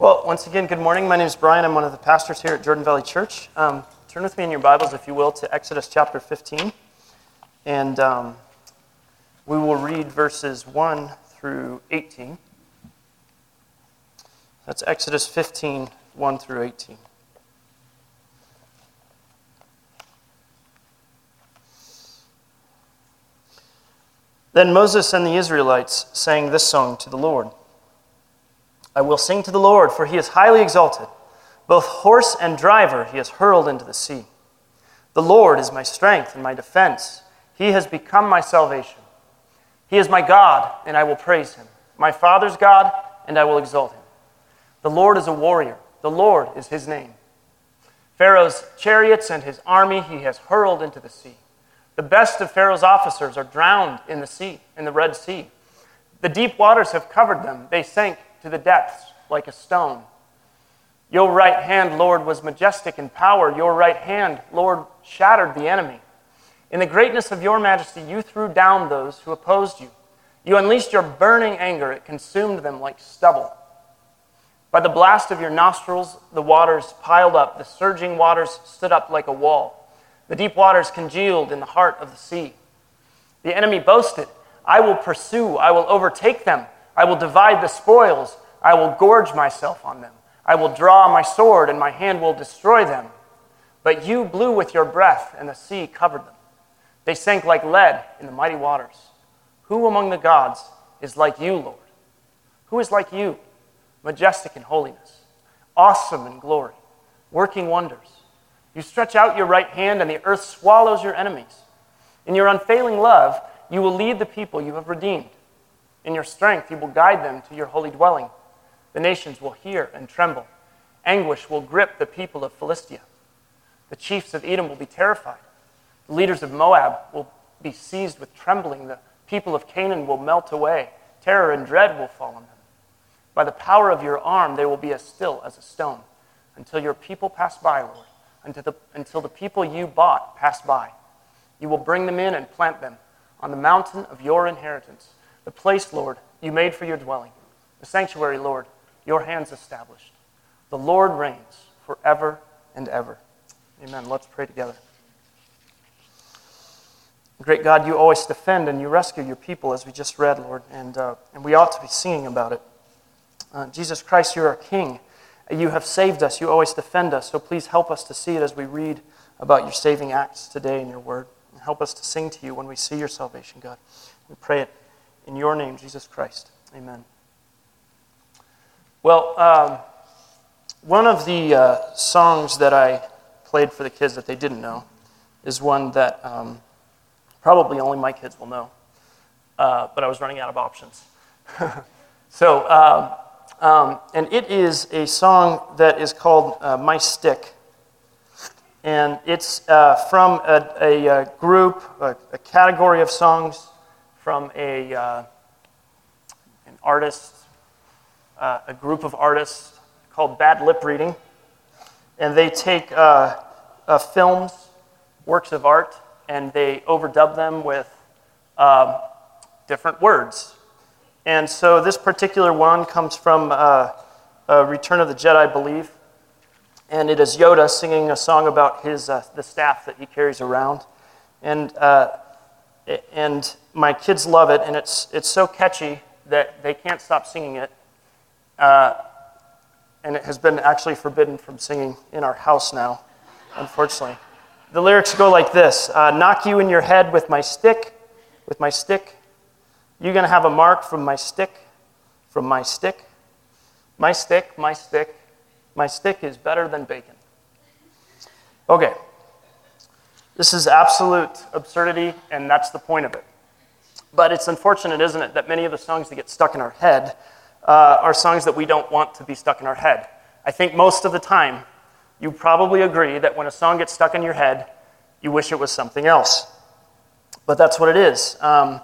Well, once again, good morning. My name is Brian. I'm one of the pastors here at Jordan Valley Church. Um, turn with me in your Bibles, if you will, to Exodus chapter 15. And um, we will read verses 1 through 18. That's Exodus 15, 1 through 18. Then Moses and the Israelites sang this song to the Lord. I will sing to the Lord, for he is highly exalted. Both horse and driver he has hurled into the sea. The Lord is my strength and my defense. He has become my salvation. He is my God, and I will praise him. My father's God, and I will exalt him. The Lord is a warrior. The Lord is his name. Pharaoh's chariots and his army he has hurled into the sea. The best of Pharaoh's officers are drowned in the sea, in the Red Sea. The deep waters have covered them. They sank to the depths like a stone. Your right hand, Lord, was majestic in power. Your right hand, Lord, shattered the enemy. In the greatness of your majesty, you threw down those who opposed you. You unleashed your burning anger, it consumed them like stubble. By the blast of your nostrils, the waters piled up, the surging waters stood up like a wall. The deep waters congealed in the heart of the sea. The enemy boasted, I will pursue, I will overtake them. I will divide the spoils. I will gorge myself on them. I will draw my sword, and my hand will destroy them. But you blew with your breath, and the sea covered them. They sank like lead in the mighty waters. Who among the gods is like you, Lord? Who is like you, majestic in holiness, awesome in glory, working wonders? You stretch out your right hand, and the earth swallows your enemies. In your unfailing love, you will lead the people you have redeemed. In your strength, you will guide them to your holy dwelling. The nations will hear and tremble. Anguish will grip the people of Philistia. The chiefs of Edom will be terrified. The leaders of Moab will be seized with trembling. The people of Canaan will melt away. Terror and dread will fall on them. By the power of your arm, they will be as still as a stone until your people pass by, Lord, until the, until the people you bought pass by. You will bring them in and plant them on the mountain of your inheritance the place, Lord, you made for your dwelling. The sanctuary, Lord, your hands established. The Lord reigns forever and ever. Amen. Let's pray together. Great God, you always defend and you rescue your people, as we just read, Lord, and, uh, and we ought to be singing about it. Uh, Jesus Christ, you're our King. You have saved us. You always defend us. So please help us to see it as we read about your saving acts today in your word. And help us to sing to you when we see your salvation, God. We pray it in your name, Jesus Christ. Amen. Well, um, one of the uh, songs that I played for the kids that they didn't know is one that um, probably only my kids will know, uh, but I was running out of options. so, uh, um, and it is a song that is called uh, My Stick. And it's uh, from a, a, a group, a, a category of songs from a, uh, an artist, uh, a group of artists called Bad Lip Reading. And they take uh, uh films, works of art, and they overdub them with um, different words. And so this particular one comes from uh, Return of the Jedi, I believe. And it is Yoda singing a song about his, uh, the staff that he carries around. And and my kids love it, and it's, it's so catchy that they can't stop singing it. Uh, and it has been actually forbidden from singing in our house now, unfortunately. The lyrics go like this uh, Knock you in your head with my stick, with my stick. You're going to have a mark from my stick, from my stick. My stick, my stick, my stick is better than bacon. Okay. This is absolute absurdity, and that's the point of it. But it's unfortunate, isn't it, that many of the songs that get stuck in our head uh, are songs that we don't want to be stuck in our head. I think most of the time, you probably agree that when a song gets stuck in your head, you wish it was something else. But that's what it is. Um,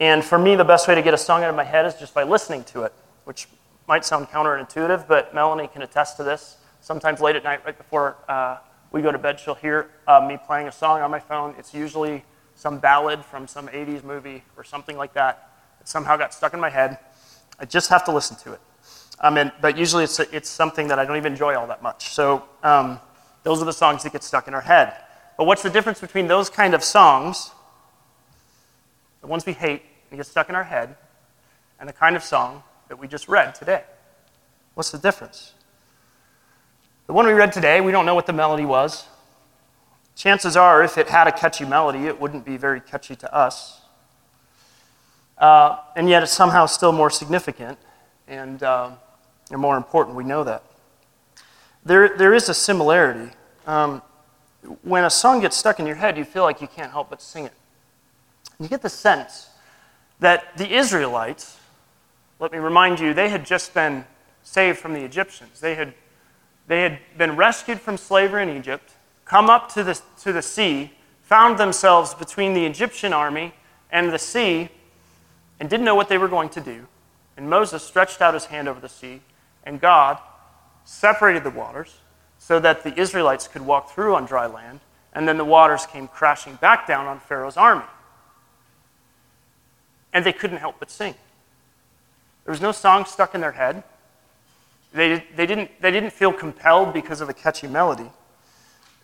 and for me, the best way to get a song out of my head is just by listening to it, which might sound counterintuitive, but Melanie can attest to this. Sometimes late at night, right before uh, we go to bed, she'll hear uh, me playing a song on my phone. It's usually some ballad from some 80s movie or something like that that somehow got stuck in my head. I just have to listen to it. I mean, but usually it's, it's something that I don't even enjoy all that much. So um, those are the songs that get stuck in our head. But what's the difference between those kind of songs, the ones we hate and get stuck in our head, and the kind of song that we just read today? What's the difference? The one we read today, we don't know what the melody was. Chances are, if it had a catchy melody, it wouldn't be very catchy to us. Uh, and yet, it's somehow still more significant and, uh, and more important. We know that. There, there is a similarity. Um, when a song gets stuck in your head, you feel like you can't help but sing it. You get the sense that the Israelites, let me remind you, they had just been saved from the Egyptians. They had, they had been rescued from slavery in Egypt, come up to the, to the sea, found themselves between the Egyptian army and the sea, and didn't know what they were going to do. And Moses stretched out his hand over the sea, and God separated the waters so that the Israelites could walk through on dry land, and then the waters came crashing back down on Pharaoh's army. And they couldn't help but sing. There was no song stuck in their head. They, they, didn't, they didn't feel compelled because of a catchy melody.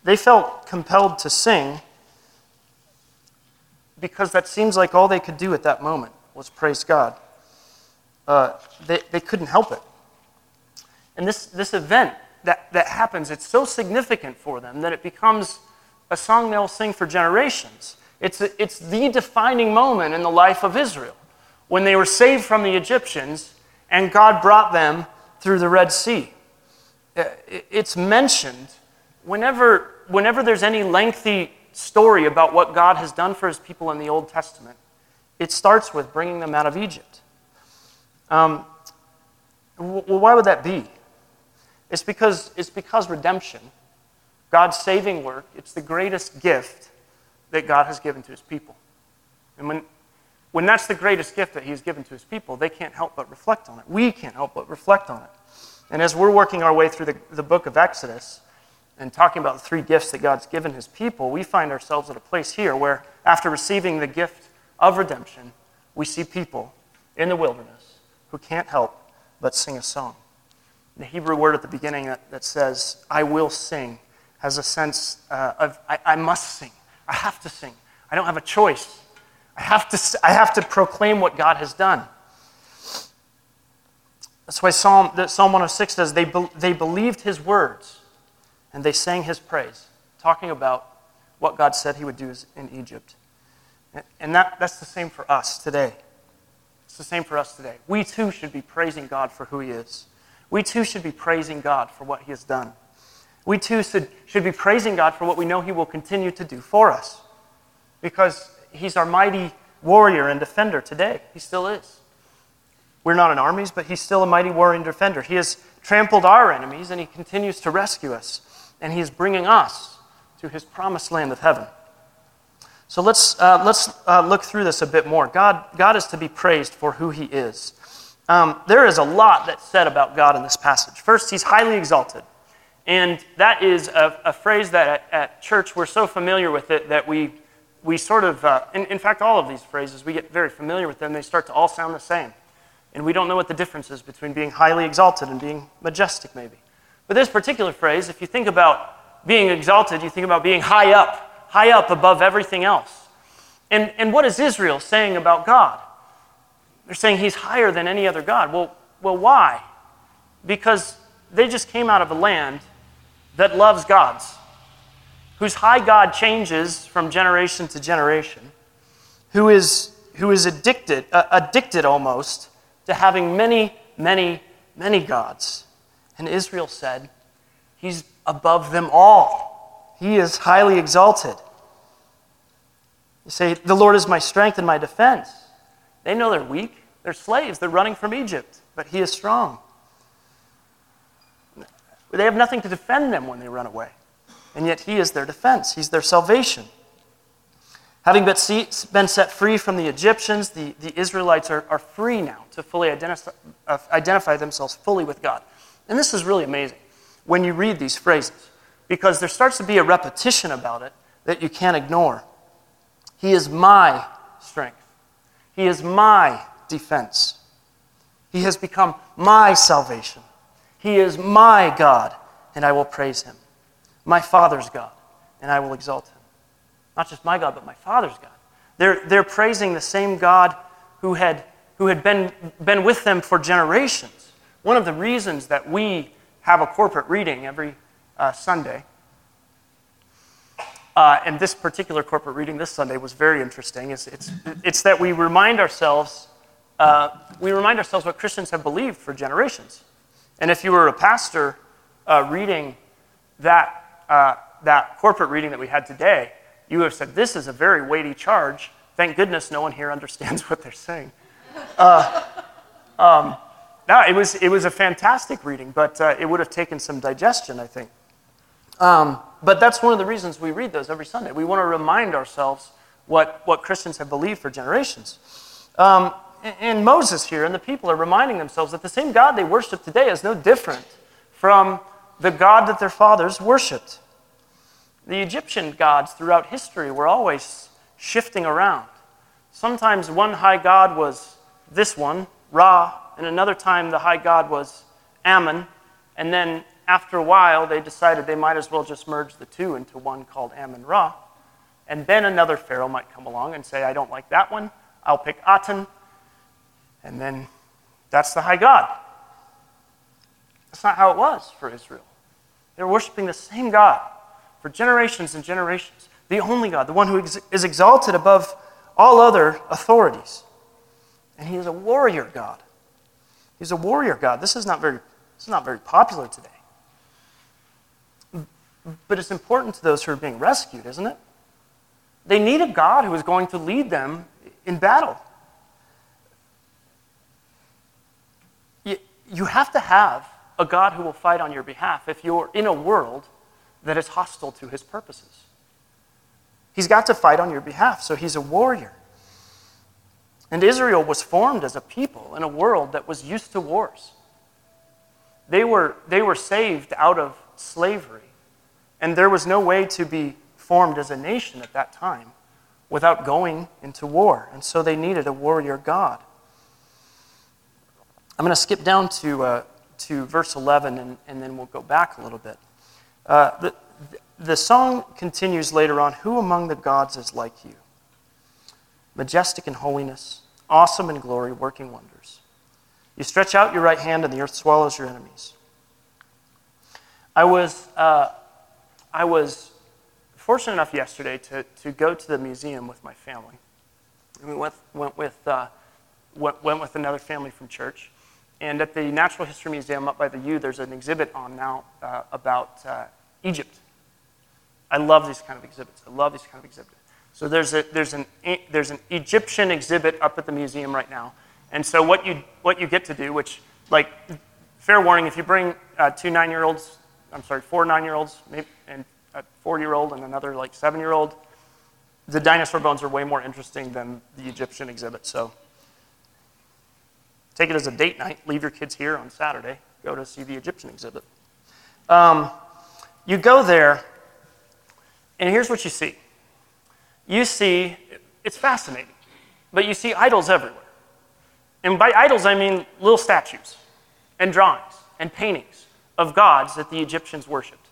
They felt compelled to sing because that seems like all they could do at that moment was praise God. Uh, they, they couldn't help it. And this, this event that, that happens, it's so significant for them that it becomes a song they'll sing for generations. It's, a, it's the defining moment in the life of Israel when they were saved from the Egyptians and God brought them through the Red Sea. Uh, it's mentioned whenever, whenever there's any lengthy story about what God has done for his people in the Old Testament, it starts with bringing them out of Egypt. Um, well, why would that be? It's because, it's because redemption, God's saving work, it's the greatest gift that God has given to his people. And when, when that's the greatest gift that he's given to his people, they can't help but reflect on it. We can't help but reflect on it. And as we're working our way through the, the book of Exodus and talking about the three gifts that God's given his people, we find ourselves at a place here where, after receiving the gift of redemption, we see people in the wilderness who can't help but sing a song. The Hebrew word at the beginning that, that says, I will sing, has a sense uh, of, I, I must sing. I have to sing. I don't have a choice. I have to, I have to proclaim what God has done. That's why Psalm, Psalm 106 says, they, be, they believed his words and they sang his praise, talking about what God said he would do in Egypt. And that, that's the same for us today. It's the same for us today. We too should be praising God for who he is. We too should be praising God for what he has done. We too should, should be praising God for what we know he will continue to do for us. Because he's our mighty warrior and defender today. He still is. We're not in armies, but he's still a mighty warrior and defender. He has trampled our enemies and he continues to rescue us. And he is bringing us to his promised land of heaven. So let's, uh, let's uh, look through this a bit more. God, God is to be praised for who he is. Um, there is a lot that's said about God in this passage. First, he's highly exalted. And that is a, a phrase that at, at, church we're so familiar with it that we, we sort of, uh, in, in fact, all of these phrases, we get very familiar with them. They start to all sound the same. And we don't know what the difference is between being highly exalted and being majestic, maybe. But this particular phrase, if you think about being exalted, you think about being high up, high up above everything else. And, and what is Israel saying about God? They're saying he's higher than any other God. Well, well, why? Because they just came out of a land that loves gods, whose high God changes from generation to generation, who is, who is addicted, uh, addicted almost to having many, many, many gods. And Israel said, He's above them all. He is highly exalted. You say, The Lord is my strength and my defense. They know they're weak. They're slaves. They're running from Egypt, but he is strong. They have nothing to defend them when they run away. And yet he is their defense, he's their salvation. Having been set free from the Egyptians, the, the Israelites are, are free now to fully identify, uh, identify themselves fully with God. And this is really amazing when you read these phrases, because there starts to be a repetition about it that you can't ignore. He is my strength. He is my defense. He has become my salvation. He is my God, and I will praise him. My Father's God, and I will exalt him. Not just my God, but my Father's God. They're, they're praising the same God who had, who had been, been with them for generations. One of the reasons that we have a corporate reading every uh, Sunday, uh, and this particular corporate reading this Sunday was very interesting, is it's, it's that we remind ourselves uh, we remind ourselves what Christians have believed for generations. And if you were a pastor uh, reading that, uh, that corporate reading that we had today, you would have said, This is a very weighty charge. Thank goodness no one here understands what they're saying. Uh, um, no, it was, it was a fantastic reading, but uh, it would have taken some digestion, I think. Um, but that's one of the reasons we read those every Sunday. We want to remind ourselves what, what Christians have believed for generations. Um, and Moses here and the people are reminding themselves that the same God they worship today is no different from the God that their fathers worshiped. The Egyptian gods throughout history were always shifting around. Sometimes one high god was this one, Ra, and another time the high god was Ammon, and then after a while they decided they might as well just merge the two into one called Ammon Ra. And then another pharaoh might come along and say, I don't like that one, I'll pick Aten and then that's the high God. That's not how it was for Israel. They were worshiping the same God for generations and generations. The only God, the one who is exalted above all other authorities. And he is a warrior God. He's a warrior God. This is not very, this is not very popular today. But it's important to those who are being rescued, isn't it? They need a God who is going to lead them in battle. you have to have a God who will fight on your behalf if you're in a world that is hostile to his purposes. He's got to fight on your behalf, so he's a warrior. And Israel was formed as a people in a world that was used to wars. They were, they were saved out of slavery, and there was no way to be formed as a nation at that time without going into war. And so they needed a warrior God. I'm going to skip down to, uh, to verse 11 and, and then we'll go back a little bit. Uh, the, the song continues later on Who among the gods is like you? Majestic in holiness, awesome in glory, working wonders. You stretch out your right hand and the earth swallows your enemies. I was, uh, I was fortunate enough yesterday to, to go to the museum with my family. We went, went, with, uh, went, went with another family from church. And at the Natural History Museum up by the U, there's an exhibit on now uh, about uh, Egypt. I love these kind of exhibits. I love these kind of exhibits. So there's, a, there's, an, there's an Egyptian exhibit up at the museum right now. And so what you, what you get to do, which, like, fair warning, if you bring uh, two nine-year-olds, I'm sorry, four nine-year-olds, maybe, and a four-year-old and another, like, seven-year-old, the dinosaur bones are way more interesting than the Egyptian exhibit. So Take it as a date night. Leave your kids here on Saturday. Go to see the Egyptian exhibit. Um, you go there, and here's what you see. You see, it's fascinating, but you see idols everywhere. And by idols, I mean little statues and drawings and paintings of gods that the Egyptians worshiped.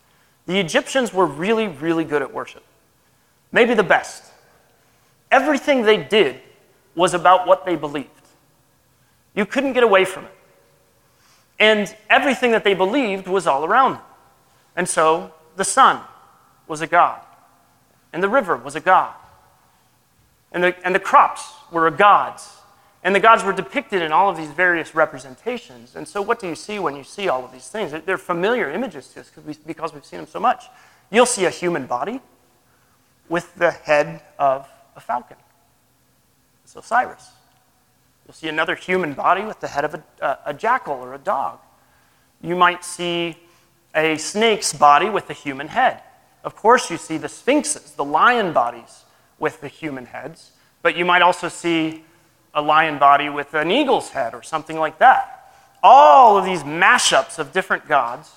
The Egyptians were really, really good at worship, maybe the best. Everything they did was about what they believed. You couldn't get away from it. And everything that they believed was all around them. And so the sun was a god, and the river was a god, and the, and the crops were gods. And the gods were depicted in all of these various representations. And so, what do you see when you see all of these things? They're familiar images to us because we've seen them so much. You'll see a human body with the head of a falcon. It's Osiris. You'll see another human body with the head of a, a jackal or a dog. You might see a snake's body with a human head. Of course, you see the sphinxes, the lion bodies with the human heads, but you might also see a lion body with an eagle's head or something like that. All of these mashups of different gods,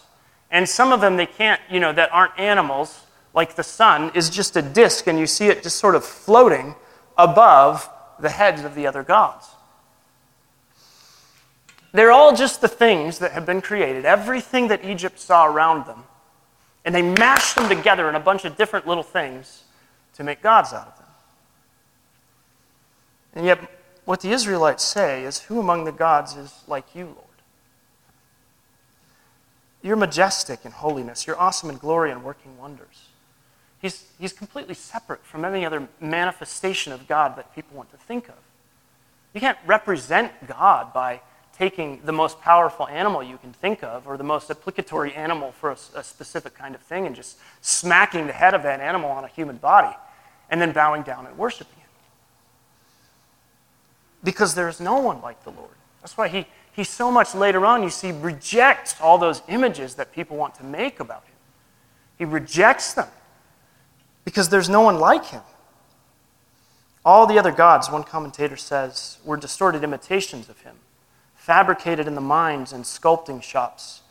and some of them they can't, you know, that aren't animals, like the sun, is just a disk, and you see it just sort of floating above the heads of the other gods. They're all just the things that have been created, everything that Egypt saw around them. And they mashed them together in a bunch of different little things to make gods out of them. And yet, what the Israelites say is, Who among the gods is like you, Lord? You're majestic in holiness. You're awesome in glory and working wonders. He's, he's completely separate from any other manifestation of God that people want to think of. You can't represent God by taking the most powerful animal you can think of or the most applicatory animal for a, a, specific kind of thing and just smacking the head of that animal on a human body and then bowing down and worshiping Him. Because there is no one like the Lord. That's why he, he so much later on, you see, rejects all those images that people want to make about him. He rejects them because there's no one like him. All the other gods, one commentator says, were distorted imitations of him, fabricated in the minds and sculpting shops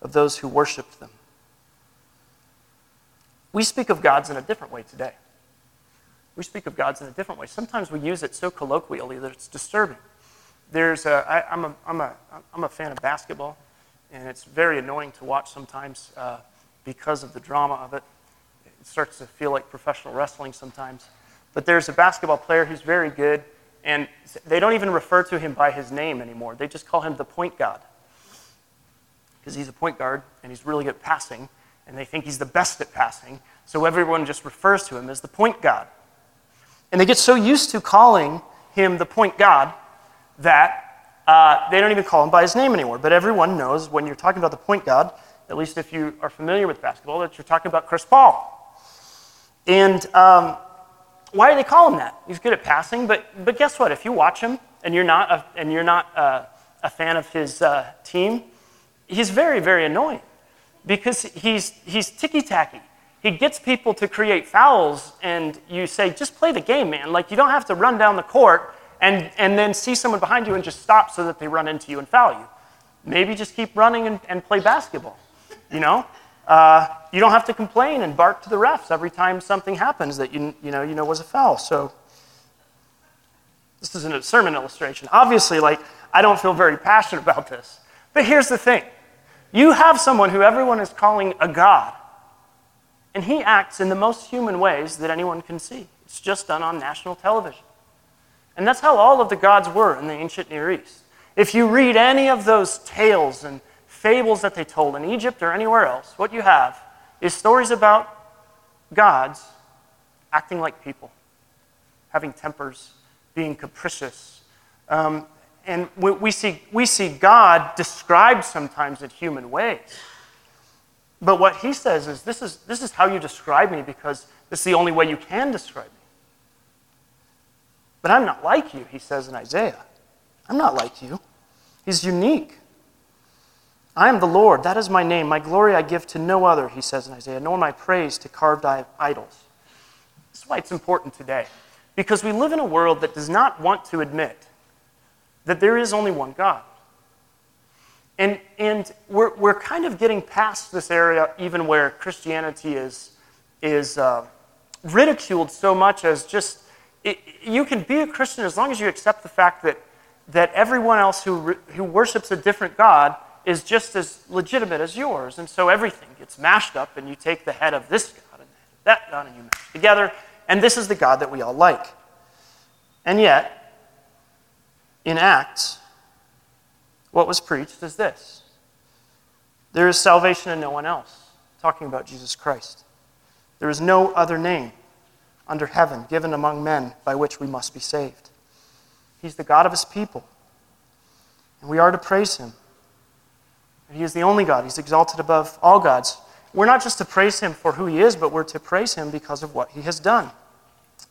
of those who worshiped them. We speak of gods in a different way today. We speak of gods in a different way. Sometimes we use it so colloquially that it's disturbing. There's a, I, I'm, a, I'm, a, I'm a fan of basketball, and it's very annoying to watch sometimes uh, because of the drama of it it starts to feel like professional wrestling sometimes. But there's a basketball player who's very good, and they don't even refer to him by his name anymore. They just call him the point guard. Because he's a point guard and he's really good at passing, and they think he's the best at passing. So everyone just refers to him as the point guard. And they get so used to calling him the point God that uh, they don't even call him by his name anymore. But everyone knows when you're talking about the point God, at least if you are familiar with basketball, that you're talking about Chris Paul. And um, why do they call him that? He's good at passing, but, but guess what? If you watch him and you're not a, and you're not a, a fan of his uh, team, he's very, very annoying because he's, he's ticky tacky. He gets people to create fouls, and you say, just play the game, man. Like, you don't have to run down the court and, and then see someone behind you and just stop so that they run into you and foul you. Maybe just keep running and, and play basketball, you know? Uh, you don't have to complain and bark to the refs every time something happens that you, you, know, you know was a foul. So this isn't a sermon illustration. Obviously, like, I don't feel very passionate about this. But here's the thing. You have someone who everyone is calling a God, and he acts in the most human ways that anyone can see. It's just done on national television. And that's how all of the gods were in the ancient Near East. If you read any of those tales and fables that they told in Egypt or anywhere else, what you have is stories about gods acting like people, having tempers, being capricious. Um, and we, we, see, we see God described sometimes in human ways. But what he says is this, is this is how you describe me because this is the only way you can describe me. But I'm not like you, he says in Isaiah. I'm not like you. He's unique. I am the Lord, that is my name. My glory I give to no other, he says in Isaiah, nor my praise to carved idols. This is why it's important today. Because we live in a world that does not want to admit that there is only one God. And, and we're, we're kind of getting past this area, even where Christianity is, is uh, ridiculed so much as just, it, you can be a Christian as long as you accept the fact that, that everyone else who, who worships a different God is just as legitimate as yours. And so everything gets mashed up, and you take the head of this God and that God, and you mash together, and this is the God that we all like. And yet, in Acts, what was preached is this there is salvation in no one else, talking about Jesus Christ. There is no other name under heaven given among men by which we must be saved. He's the God of his people, and we are to praise him. He is the only God. He's exalted above all gods. We're not just to praise him for who he is, but we're to praise him because of what he has done.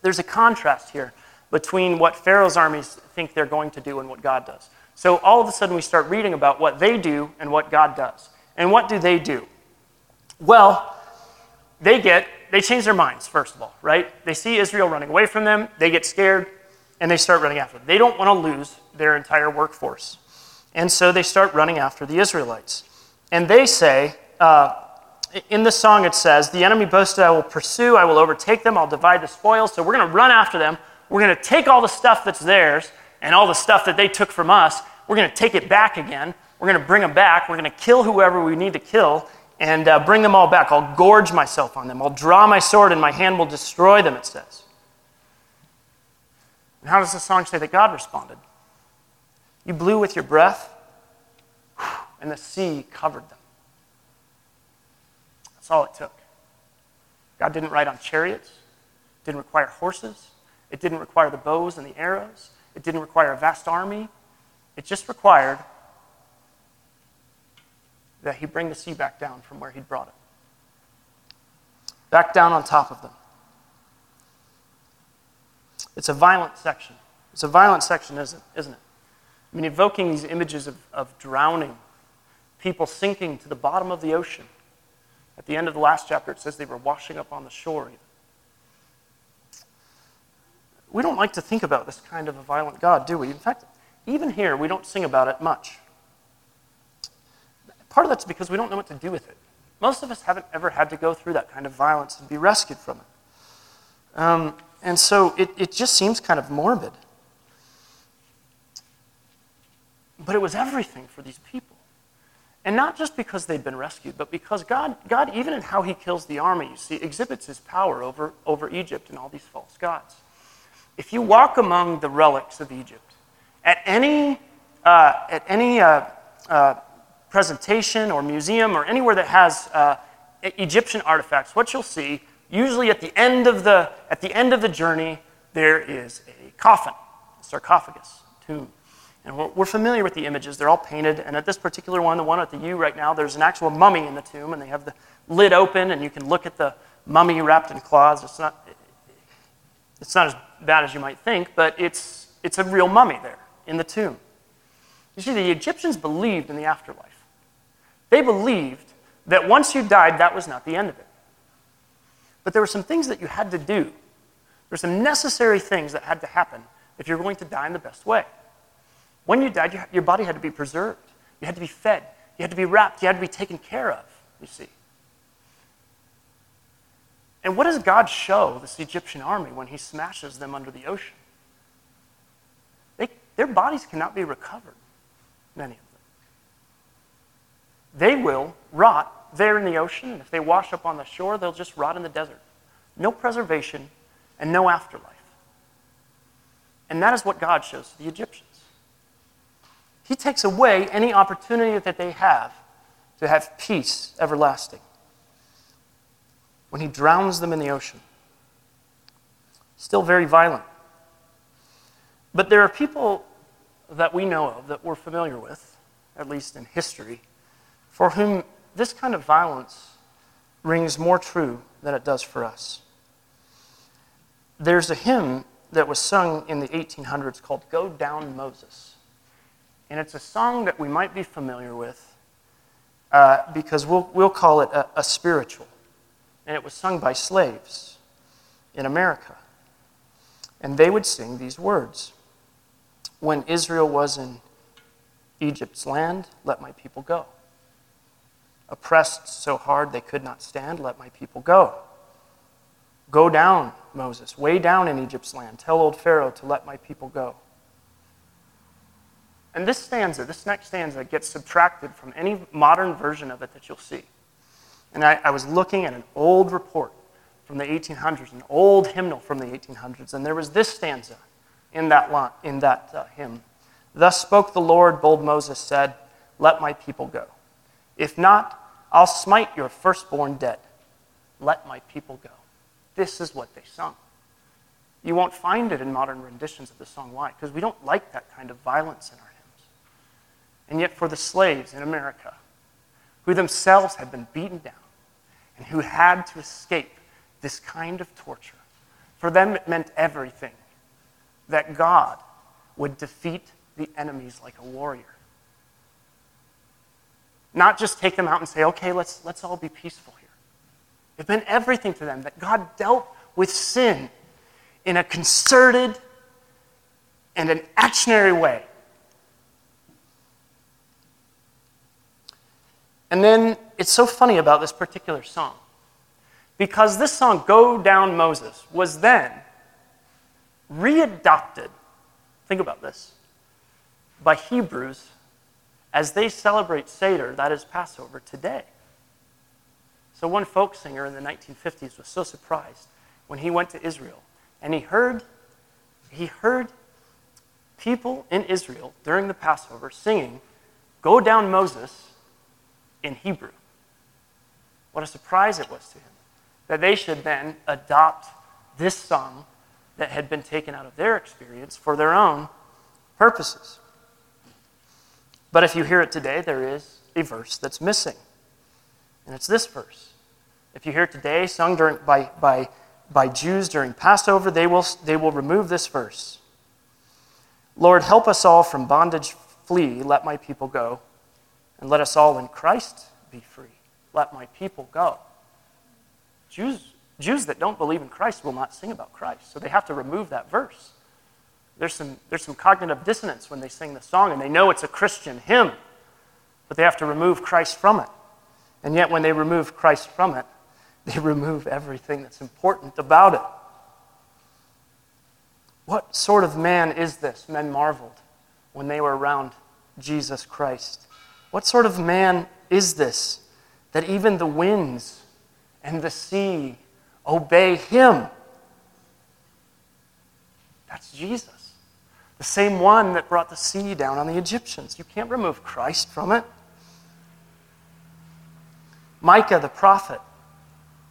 There's a contrast here between what Pharaoh's armies think they're going to do and what God does. So all of a sudden we start reading about what they do and what God does. And what do they do? Well, they get they change their minds first of all, right? They see Israel running away from them, they get scared, and they start running after them. They don't want to lose their entire workforce. And so they start running after the Israelites. And they say, uh, in the song it says, The enemy boasted, I will pursue, I will overtake them, I'll divide the spoils. So we're going to run after them. We're going to take all the stuff that's theirs and all the stuff that they took from us. we're going to take it back again. We're going to bring them back. We're going to kill whoever we need to kill and uh, bring them all back. I'll gorge myself on them. I'll draw my sword, and my hand will destroy them, it says. And how does the song say that God responded? You blew with your breath, and the sea covered them. That's all it took. God didn't ride on chariots, didn't require horses, it didn't require the bows and the arrows, it didn't require a vast army. It just required that he bring the sea back down from where he'd brought it. Back down on top of them. It's a violent section. It's a violent section, isn't, isn't it? I mean, evoking these images of, of drowning, people sinking to the bottom of the ocean. At the end of the last chapter, it says they were washing up on the shore. Even. We don't like to think about this kind of a violent God, do we? In fact, even here, we don't sing about it much. Part of that's because we don't know what to do with it. Most of us haven't ever had to go through that kind of violence and be rescued from it. Um, and so it, it just seems kind of morbid. But it was everything for these people. And not just because they'd been rescued, but because God, God even in how he kills the army, you see, exhibits his power over, over Egypt and all these false gods. If you walk among the relics of Egypt, at any, uh, at any uh, uh, presentation or museum or anywhere that has uh, Egyptian artifacts, what you'll see, usually at the end of the, at the, end of the journey, there is a coffin, a sarcophagus, tomb. And we're, we're familiar with the images. They're all painted. And at this particular one, the one at the U right now, there's an actual mummy in the tomb, and they have the lid open, and you can look at the mummy wrapped in cloths. It's not, it's not as bad as you might think, but it's, it's a real mummy there in the tomb. You see, the Egyptians believed in the afterlife. They believed that once you died, that was not the end of it. But there were some things that you had to do. There were some necessary things that had to happen if you're going to die in the best way. When you died, your body had to be preserved. You had to be fed. You had to be wrapped. You had to be taken care of, you see. And what does God show this Egyptian army when he smashes them under the ocean? They, their bodies cannot be recovered, many of them. They will rot there in the ocean, and if they wash up on the shore, they'll just rot in the desert. No preservation and no afterlife. And that is what God shows to the Egyptians. He takes away any opportunity that they have to have peace everlasting when he drowns them in the ocean. Still very violent. But there are people that we know of, that we're familiar with, at least in history, for whom this kind of violence rings more true than it does for us. There's a hymn that was sung in the 1800s called Go Down Moses. And it's a song that we might be familiar with uh, because we'll, we'll call it a, a spiritual and it was sung by slaves in America. And they would sing these words When Israel was in Egypt's land, let my people go. Oppressed so hard they could not stand, let my people go. Go down, Moses, way down in Egypt's land. Tell old Pharaoh to let my people go. And this stanza, this next stanza, gets subtracted from any modern version of it that you'll see. And I, I was looking at an old report from the 1800s, an old hymnal from the 1800s, and there was this stanza in that, in that uh, hymn. Thus spoke the Lord, bold Moses said, Let my people go. If not, I'll smite your firstborn dead. Let my people go. This is what they sung. You won't find it in modern renditions of the song. Why? Because we don't like that kind of violence in our hymns. And yet, for the slaves in America, who themselves had been beaten down and who had to escape this kind of torture. For them, it meant everything that God would defeat the enemies like a warrior. Not just take them out and say, okay, let's, let's all be peaceful here. It meant everything to them that God dealt with sin in a concerted and an actionary way And then it's so funny about this particular song. Because this song, Go Down Moses, was then readopted. Think about this. by Hebrews as they celebrate Seder, that is Passover, today. So, one folk singer in the 1950s was so surprised when he went to Israel and he heard, he heard people in Israel during the Passover singing, Go Down Moses in Hebrew. What a surprise it was to him that they should then adopt this song that had been taken out of their experience for their own purposes. But if you hear it today, there is a verse that's missing. And it's this verse. If you hear it today, sung during, by, by, by Jews during Passover, they will, they will remove this verse. Lord, help us all from bondage flee, let my people go, and let us all in Christ be free. Let my people go. Jews, Jews that don't believe in Christ will not sing about Christ, so they have to remove that verse. There's some, there's some cognitive dissonance when they sing the song, and they know it's a Christian hymn, but they have to remove Christ from it. And yet, when they remove Christ from it, they remove everything that's important about it. What sort of man is this? Men marveled when they were around Jesus Christ. What sort of man is this that even the winds and the sea obey him? That's Jesus. The same one that brought the sea down on the Egyptians. You can't remove Christ from it. Micah, the prophet,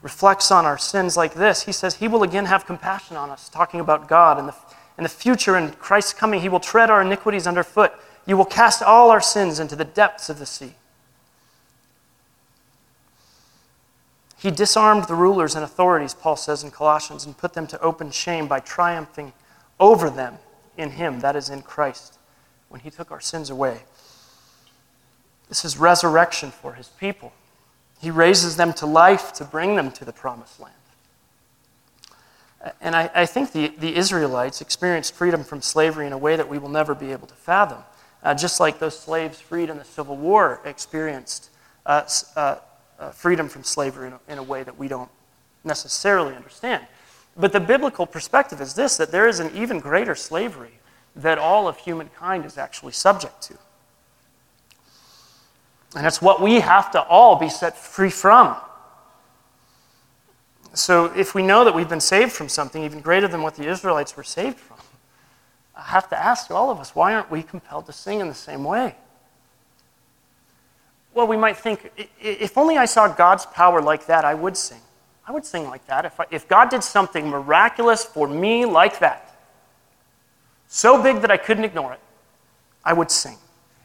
reflects on our sins like this. He says, He will again have compassion on us, talking about God. In the, the future, in Christ's coming, He will tread our iniquities underfoot. You will cast all our sins into the depths of the sea. He disarmed the rulers and authorities, Paul says in Colossians, and put them to open shame by triumphing over them in Him, that is in Christ, when He took our sins away. This is resurrection for His people. He raises them to life to bring them to the promised land. And I, I think the, the Israelites experienced freedom from slavery in a way that we will never be able to fathom. Uh, just like those slaves freed in the Civil War experienced uh, uh, uh, freedom from slavery in a, in a way that we don't necessarily understand. But the biblical perspective is this that there is an even greater slavery that all of humankind is actually subject to. And it's what we have to all be set free from. So if we know that we've been saved from something even greater than what the Israelites were saved from, I have to ask all of us why aren't we compelled to sing in the same way? Well, we might think if only I saw God's power like that, I would sing. I would sing like that. If, I, if God did something miraculous for me like that, so big that I couldn't ignore it, I would sing.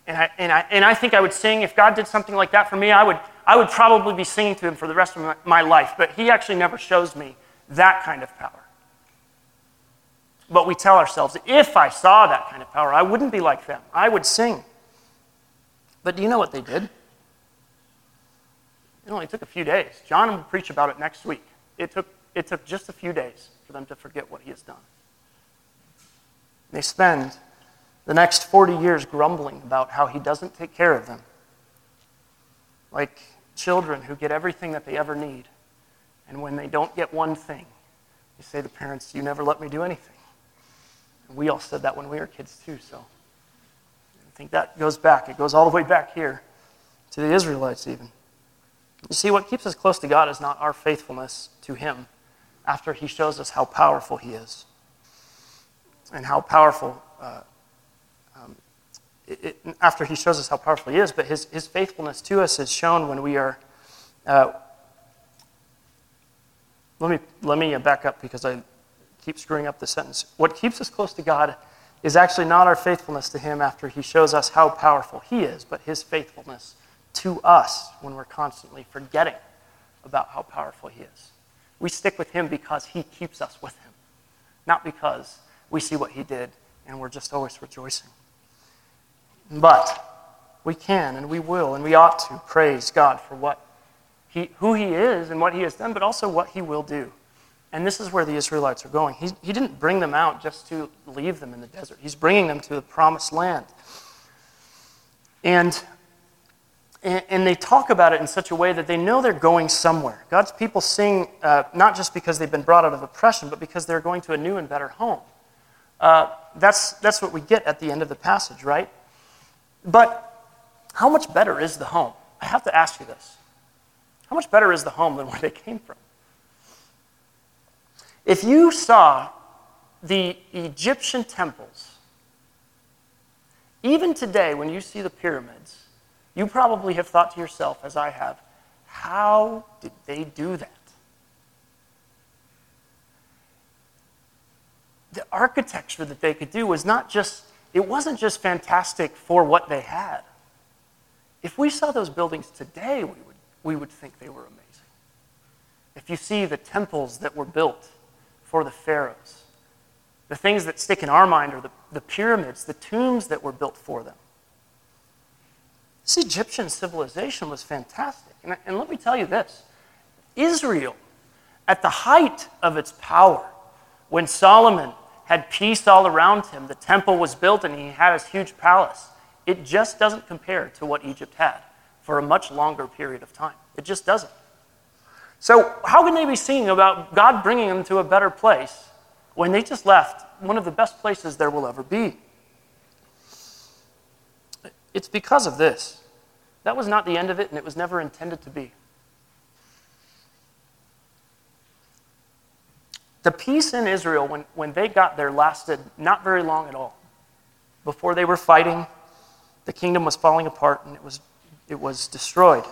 And I, and, I, and I think I would sing, if God did something like that for me, I would, I would probably be singing to Him for the rest of my, my life. But He actually never shows me that kind of power. But we tell ourselves, if I saw that kind of power, I wouldn't be like them. I would sing. But do you know what they did? It only took a few days. John will preach about it next week. It took, it took just a few days for them to forget what he has done. They spend the next 40 years grumbling about how he doesn't take care of them. Like children who get everything that they ever need. And when they don't get one thing, they say to parents, You never let me do anything. We all said that when we were kids, too, so I think that goes back. It goes all the way back here to the Israelites, even. You see, what keeps us close to God is not our faithfulness to Him after He shows us how powerful He is and how powerful, uh, um, it, it, after He shows us how powerful He is, but His, his faithfulness to us is shown when we are. Uh, let me, let me back up because I keep screwing up the sentence. What keeps us close to God is actually not our faithfulness to Him after He shows us how powerful He is, but His faithfulness to us when we're constantly forgetting about how powerful He is. We stick with Him because He keeps us with Him, not because we see what He did and we're just always rejoicing. But we can and we will and we ought to praise God for what he, who He is and what He has done, but also what He will do. And this is where the Israelites are going. He, he didn't bring them out just to leave them in the desert, He's bringing them to the promised land. And and, they talk about it in such a way that they know they're going somewhere. God's people sing uh, not just because they've been brought out of oppression, but because they're going to a new and better home. Uh, that's, that's what we get at the end of the passage, right? But how much better is the home? I have to ask you this. How much better is the home than where they came from? If you saw the Egyptian temples, even today, when you see the pyramids, you probably have thought to yourself, as I have, how did they do that? The architecture that they could do was not just, it wasn't just fantastic for what they had. If we saw those buildings today, we would, we would think they were amazing. If you see the temples that were built for the pharaohs, the things that stick in our mind are the, the pyramids, the tombs that were built for them. This Egyptian civilization was fantastic. And, and let me tell you this Israel, at the height of its power, when Solomon had peace all around him, the temple was built, and he had his huge palace. It just doesn't compare to what Egypt had for a much longer period of time. It just doesn't. So, how can they be singing about God bringing them to a better place when they just left one of the best places there will ever be? It's because of this. That was not the end of it, and it was never intended to be. The peace in Israel, when, when they got there, lasted not very long at all. Before they were fighting, the kingdom was falling apart and it was, it was destroyed.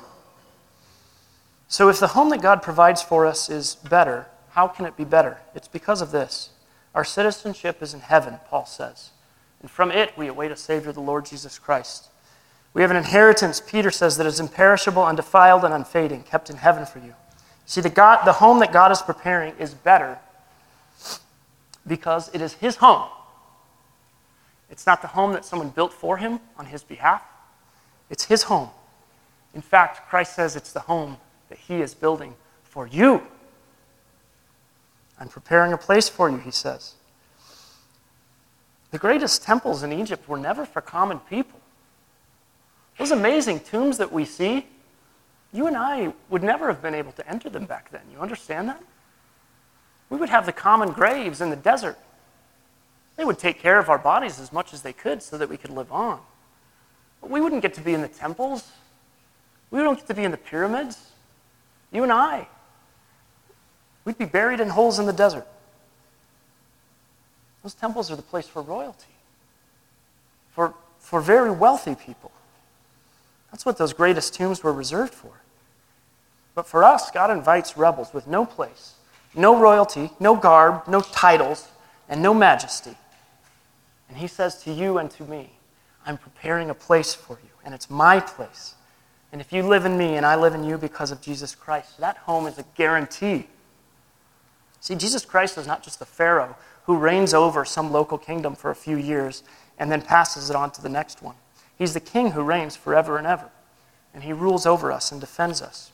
So, if the home that God provides for us is better, how can it be better? It's because of this. Our citizenship is in heaven, Paul says. And from it we await a Savior, the Lord Jesus Christ. We have an inheritance, Peter says, that is imperishable, undefiled, and unfading, kept in heaven for you. See, the, God, the home that God is preparing is better because it is his home. It's not the home that someone built for him on his behalf, it's his home. In fact, Christ says it's the home that he is building for you. I'm preparing a place for you, he says. The greatest temples in Egypt were never for common people. Those amazing tombs that we see, you and I would never have been able to enter them back then. You understand that? We would have the common graves in the desert. They would take care of our bodies as much as they could so that we could live on. But we wouldn't get to be in the temples. We don't get to be in the pyramids. You and I. We'd be buried in holes in the desert. Those temples are the place for royalty, for, for very wealthy people. That's what those greatest tombs were reserved for. But for us, God invites rebels with no place no royalty, no garb, no titles, and no majesty. And he says to you and to me, I'm preparing a place for you, and it's my place. And if you live in me and I live in you because of Jesus Christ, that home is a guarantee. See, Jesus Christ is not just the Pharaoh who reigns over some local kingdom for a few years and then passes it on to the next one. He's the king who reigns forever and ever, and he rules over us and defends us.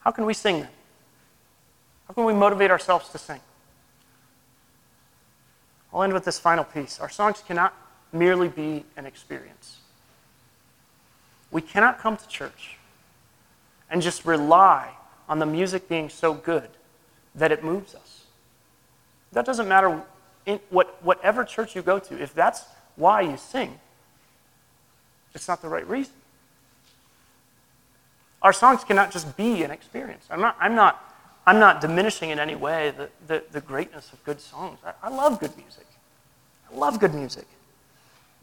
How can we sing then? How can we motivate ourselves to sing? I'll end with this final piece. Our songs cannot merely be an experience. We cannot come to church and just rely on the music being so good that it moves us. That doesn't matter in what, whatever church you go to. If that's why you sing, it's not the right reason. Our songs cannot just be an experience. I'm not, I'm not, I'm not diminishing in any way the, the, the greatness of good songs. I, I love good music. I love good music.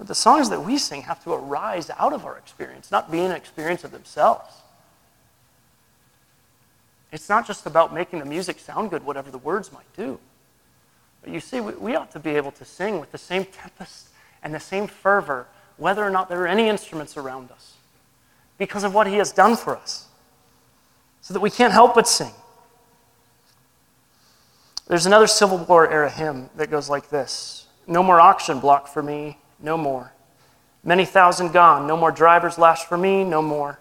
But the songs that we sing have to arise out of our experience, not be an experience of themselves. It's not just about making the music sound good, whatever the words might do. But you see, we, we ought to be able to sing with the same tempest and the same fervor, whether or not there are any instruments around us because of what he has done for us, so that we can't help but sing. There's another Civil War era hymn that goes like this No more auction block for me, no more. Many thousand gone, no more driver's lash for me, no more.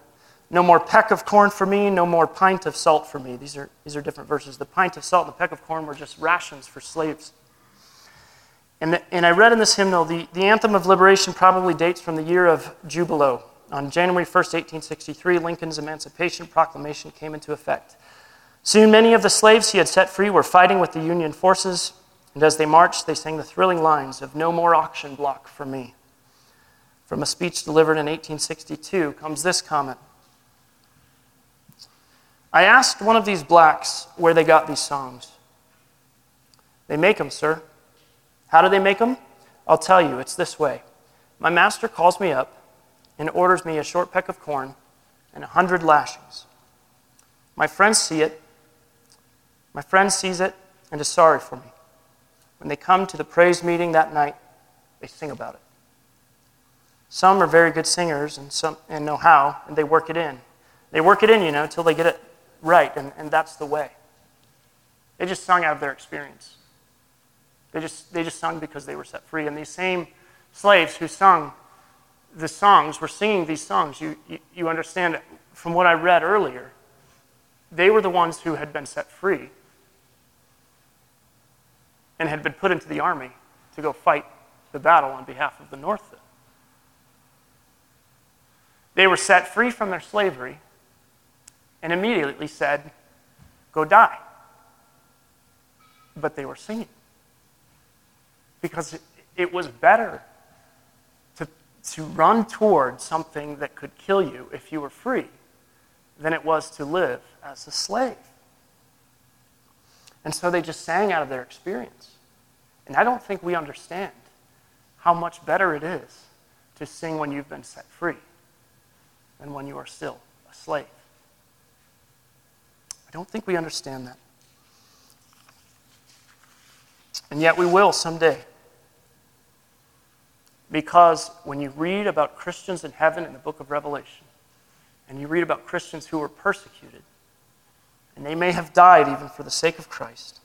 No more peck of corn for me, no more pint of salt for me. These are, these are different verses. The pint of salt and the peck of corn were just rations for slaves. And, the, and I read in this hymnal the, the anthem of liberation probably dates from the year of Jubilo, on January 1st, 1863, Lincoln's Emancipation Proclamation came into effect. Soon, many of the slaves he had set free were fighting with the Union forces. And as they marched, they sang the thrilling lines of No More Auction Block for Me. From a speech delivered in 1862 comes this comment I asked one of these blacks where they got these songs. They make them, sir. How do they make them? I'll tell you, it's this way. My master calls me up and orders me a short peck of corn and a hundred lashings. My friends see it. My friend sees it and is sorry for me. When they come to the praise meeting that night, they sing about it. Some are very good singers and, some, and know how, and they work it in. They work it in, you know, until they get it right, and, and that's the way. They just sung out of their experience. They just, they just sung because they were set free. And these same slaves who sung the songs were singing these songs. You, you, you understand from what I read earlier, they were the ones who had been set free and had been put into the army to go fight the battle on behalf of the North. They were set free from their slavery and immediately said, Go die. But they were singing because it was better to, to run toward something that could kill you if you were free than it was to live as a slave. And so they just sang out of their experience. And I don't think we understand how much better it is to sing when you've been set free than when you are still a slave. I don't think we understand that. And yet we will someday. Because when you read about Christians in heaven in the book of Revelation, and you read about Christians who were persecuted, and they may have died even for the sake of Christ.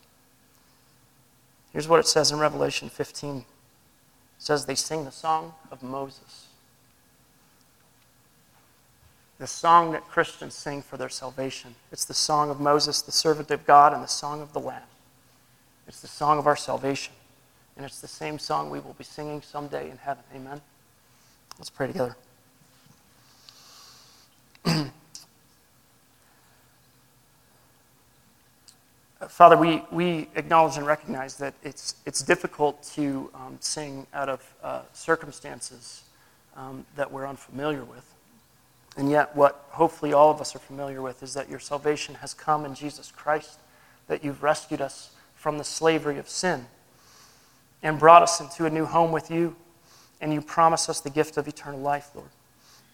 Here's what it says in Revelation 15 it says, They sing the song of Moses. The song that Christians sing for their salvation. It's the song of Moses, the servant of God, and the song of the Lamb. It's the song of our salvation. And it's the same song we will be singing someday in heaven. Amen. Let's pray together. Father, we, we acknowledge and recognize that it's, it's difficult to um, sing out of uh, circumstances um, that we're unfamiliar with. And yet, what hopefully all of us are familiar with is that your salvation has come in Jesus Christ, that you've rescued us from the slavery of sin and brought us into a new home with you. And you promise us the gift of eternal life, Lord.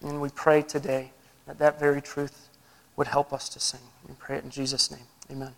And we pray today that that very truth would help us to sing. We pray it in Jesus' name. Amen.